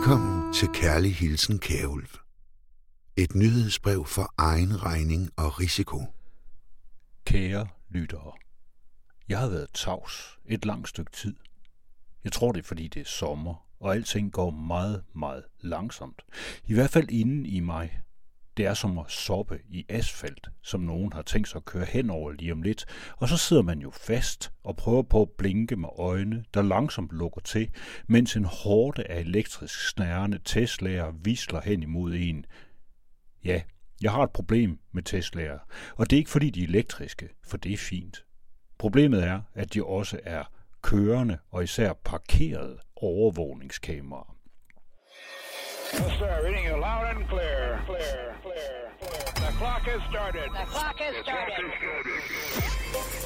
Velkommen til Kærlig Hilsen Kærulf. Et nyhedsbrev for egen regning og risiko. Kære lyttere, jeg har været tavs et langt stykke tid. Jeg tror det er fordi det er sommer, og alting går meget, meget langsomt. I hvert fald inden i mig. Det er som at soppe i asfalt, som nogen har tænkt sig at køre hen over lige om lidt, og så sidder man jo fast og prøver på at blinke med øjne, der langsomt lukker til, mens en hårde af elektrisk snærende Tesla'er visler hen imod en. Ja, jeg har et problem med Tesla'er, og det er ikke fordi de er elektriske, for det er fint. Problemet er, at de også er kørende og især parkerede overvågningskameraer. Yes, sir. Reading you loud and clear. Clear, clear, clear. The clock has started. The clock has started.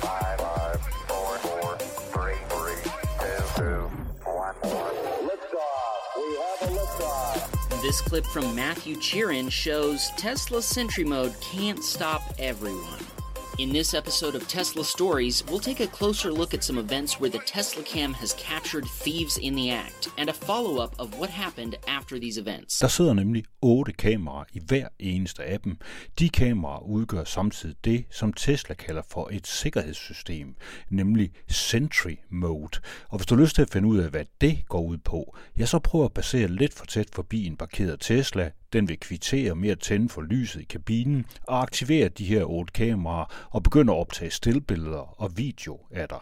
Five, five, four, four, three, three, two, two, one, one. Liftoff. We have a liftoff. This clip from Matthew Cheerin shows Tesla Sentry Mode can't stop everyone. In this episode of Tesla Stories, we'll take a closer look at some events where the Tesla Cam has captured thieves in the act, and a follow up of what happened after these events. Der sidder nemlig otte kameraer i hver eneste af dem. De kameraer udgør samtidig det, som Tesla kalder for et sikkerhedssystem, nemlig Sentry Mode. Og hvis du har lyst til at finde ud af, hvad det går ud på, ja, så prøv at basere lidt for tæt forbi en parkeret Tesla. Den vil kvittere med at tænde for lyset i kabinen og aktivere de her otte kameraer og begynde at optage stillbilleder og video af dig.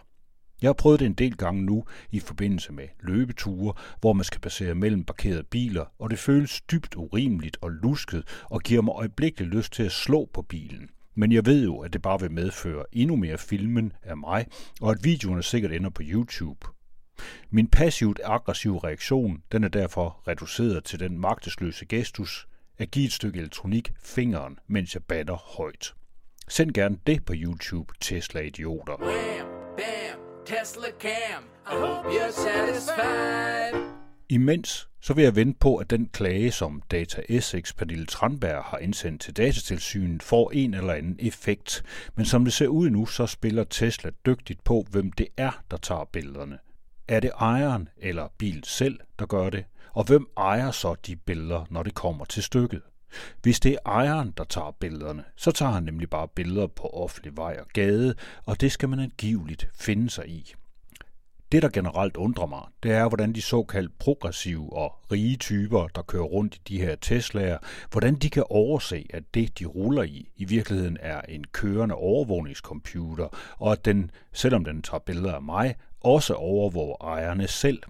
Jeg har prøvet det en del gange nu i forbindelse med løbeture, hvor man skal passere mellem parkerede biler, og det føles dybt urimeligt og lusket og giver mig øjeblikkeligt lyst til at slå på bilen. Men jeg ved jo, at det bare vil medføre endnu mere filmen af mig, og at videoerne sikkert ender på YouTube. Min passivt aggressive reaktion, den er derfor reduceret til den magtesløse gestus at give et stykke elektronik fingeren, mens jeg batter højt. Send gerne det på YouTube, Tesla-idioter. Wham, bam, Tesla cam. I hope you're satisfied. Imens så vil jeg vente på, at den klage, som Data SX Pernille Tranberg har indsendt til datatilsynet, får en eller anden effekt. Men som det ser ud nu, så spiller Tesla dygtigt på, hvem det er, der tager billederne. Er det ejeren eller bilen selv, der gør det? Og hvem ejer så de billeder, når det kommer til stykket? Hvis det er ejeren, der tager billederne, så tager han nemlig bare billeder på offentlig vej og gade, og det skal man angiveligt finde sig i. Det, der generelt undrer mig, det er, hvordan de såkaldt progressive og rige typer, der kører rundt i de her Tesla'er, hvordan de kan overse, at det, de ruller i, i virkeligheden er en kørende overvågningscomputer, og at den, selvom den tager billeder af mig, også overvåger ejerne selv.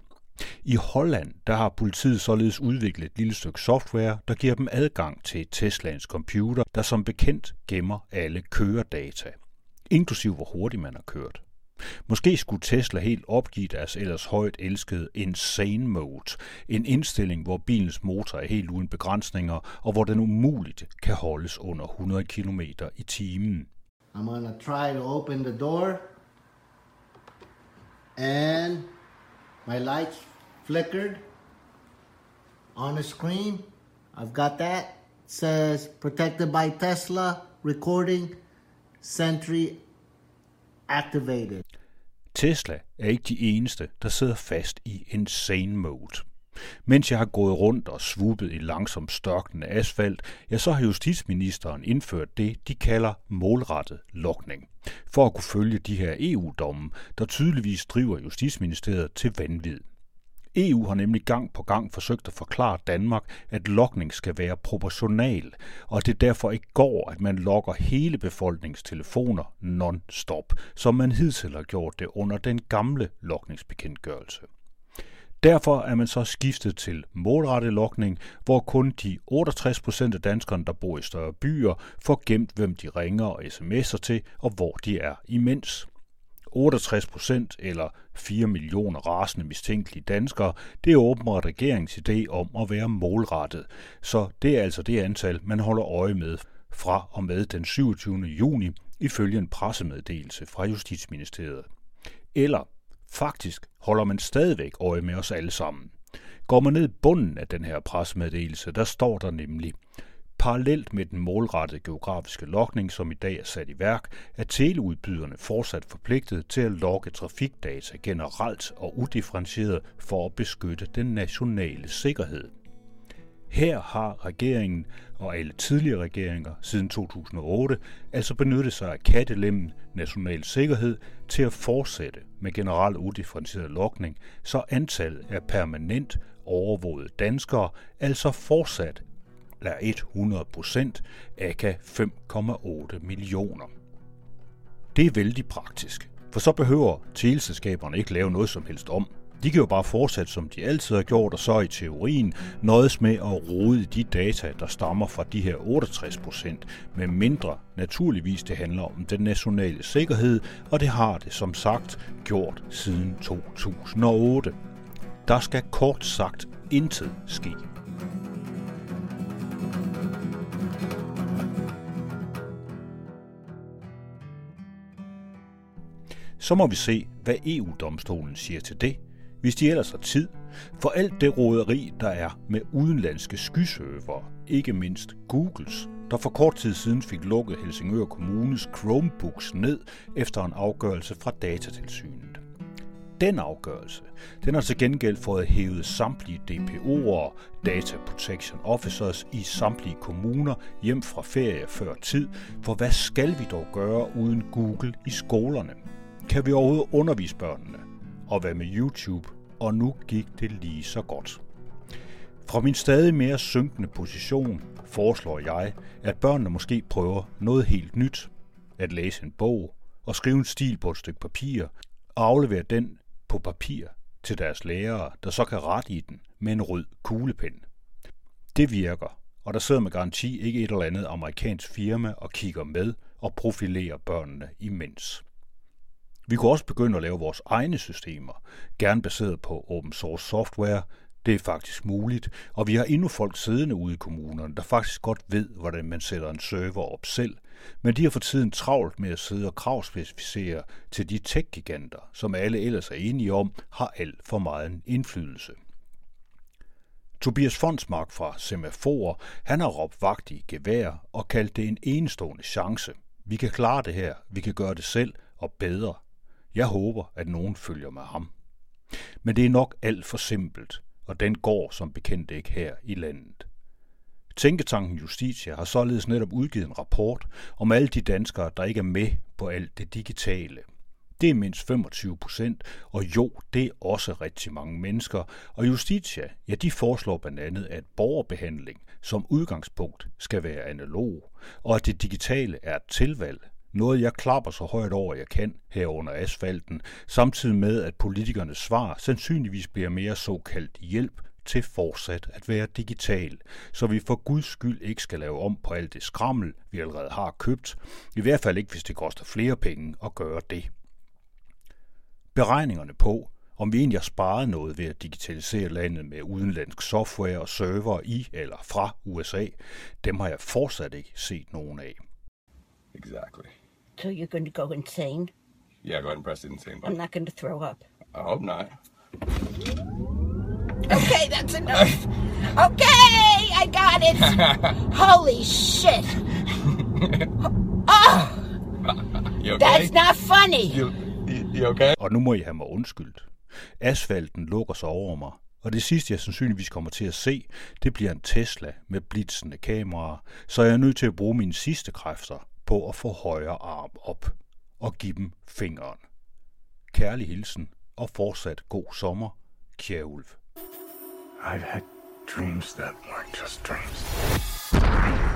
I Holland der har politiet således udviklet et lille stykke software, der giver dem adgang til Teslans computer, der som bekendt gemmer alle køredata, inklusiv hvor hurtigt man har kørt. Måske skulle Tesla helt opgive deres ellers højt elskede Insane Mode, en indstilling, hvor bilens motor er helt uden begrænsninger, og hvor den umuligt kan holdes under 100 km i timen. I'm gonna try to open the door. And my lights flickered on the screen. I've got that. It says protected by Tesla, recording, Sentry activated. Tesla er ikke de eneste, der sidder fast i insane mode. Mens jeg har gået rundt og svubet i langsomt størkende asfalt, ja, så har justitsministeren indført det, de kalder målrettet lokning, for at kunne følge de her EU-domme, der tydeligvis driver Justitsministeriet til vanvid. EU har nemlig gang på gang forsøgt at forklare Danmark, at lokning skal være proportional, og at det derfor ikke går, at man lokker hele befolkningens telefoner non-stop, som man hidtil har gjort det under den gamle lokningsbekendtgørelse. Derfor er man så skiftet til målrettet lokning, hvor kun de 68 procent af danskerne, der bor i større byer, får gemt, hvem de ringer og sms'er til, og hvor de er imens. 68 procent eller 4 millioner rasende mistænkelige danskere, det er åbenbart regeringens idé om at være målrettet. Så det er altså det antal, man holder øje med fra og med den 27. juni, ifølge en pressemeddelelse fra Justitsministeriet. Eller faktisk holder man stadigvæk øje med os alle sammen. Går man ned i bunden af den her pressemeddelelse, der står der nemlig, Parallelt med den målrettede geografiske lokning, som i dag er sat i værk, er teleudbyderne fortsat forpligtet til at logge trafikdata generelt og udifferentieret for at beskytte den nationale sikkerhed. Her har regeringen og alle tidligere regeringer siden 2008 altså benyttet sig af kattelemmen national sikkerhed til at fortsætte med generel udifferentieret lokning, så antallet af permanent overvågede danskere altså fortsat er 100 procent, aka 5,8 millioner. Det er vældig praktisk, for så behøver teleselskaberne ikke lave noget som helst om. De kan jo bare fortsætte, som de altid har gjort, og så i teorien nøjes med at rode i de data, der stammer fra de her 68 procent, med mindre naturligvis det handler om den nationale sikkerhed, og det har det som sagt gjort siden 2008. Der skal kort sagt intet ske. Så må vi se, hvad EU-domstolen siger til det, hvis de ellers har tid, for alt det roderi, der er med udenlandske skysøver, ikke mindst Googles, der for kort tid siden fik lukket Helsingør Kommunes Chromebooks ned efter en afgørelse fra datatilsynet. Den afgørelse, den har til gengæld fået hævet samtlige DPO'er, Data Protection Officers i samtlige kommuner hjem fra ferie før tid, for hvad skal vi dog gøre uden Google i skolerne? Kan vi overhovedet undervise børnene? Og hvad med YouTube? Og nu gik det lige så godt. Fra min stadig mere synkende position foreslår jeg, at børnene måske prøver noget helt nyt. At læse en bog og skrive en stil på et stykke papir og aflevere den på papir til deres lærere, der så kan rette i den med en rød kuglepen. Det virker, og der sidder med garanti ikke et eller andet amerikansk firma og kigger med og profilerer børnene imens. Vi kunne også begynde at lave vores egne systemer, gerne baseret på open source software. Det er faktisk muligt, og vi har endnu folk siddende ude i kommunerne, der faktisk godt ved, hvordan man sætter en server op selv, men de har for tiden travlt med at sidde og kravspecificere til de tech-giganter, som alle ellers er enige om, har alt for meget indflydelse. Tobias Fonsmark fra Semafor, han har råbt vagt i gevær og kaldt det en enestående chance. Vi kan klare det her, vi kan gøre det selv og bedre. Jeg håber, at nogen følger med ham. Men det er nok alt for simpelt, og den går som bekendt ikke her i landet. Tænketanken Justitia har således netop udgivet en rapport om alle de danskere, der ikke er med på alt det digitale. Det er mindst 25 procent, og jo, det er også rigtig mange mennesker. Og Justitia, ja, de foreslår blandt andet, at borgerbehandling som udgangspunkt skal være analog, og at det digitale er et tilvalg, noget jeg klapper så højt over jeg kan her under asfalten, samtidig med at politikernes svar sandsynligvis bliver mere såkaldt hjælp til fortsat at være digital, så vi for guds skyld ikke skal lave om på alt det skrammel, vi allerede har købt, i hvert fald ikke hvis det koster flere penge at gøre det. Beregningerne på, om vi egentlig har sparet noget ved at digitalisere landet med udenlandsk software og server i eller fra USA, dem har jeg fortsat ikke set nogen af. Exactly. So you're going to go insane? Yeah, go ahead and press the insane I'm button. not going to throw up. I hope not. Okay, that's enough. Okay, I got it. Holy shit. Oh, You okay? that's not funny. You, you, you okay? Og nu må I have mig undskyldt. Asfalten lukker sig over mig, og det sidste, jeg sandsynligvis kommer til at se, det bliver en Tesla med blitzende kameraer, så jeg er nødt til at bruge mine sidste kræfter på at få højre arm op og give dem fingeren. Kærlig hilsen og fortsat god sommer, Kjærulf. I've had dreams that weren't just dreams.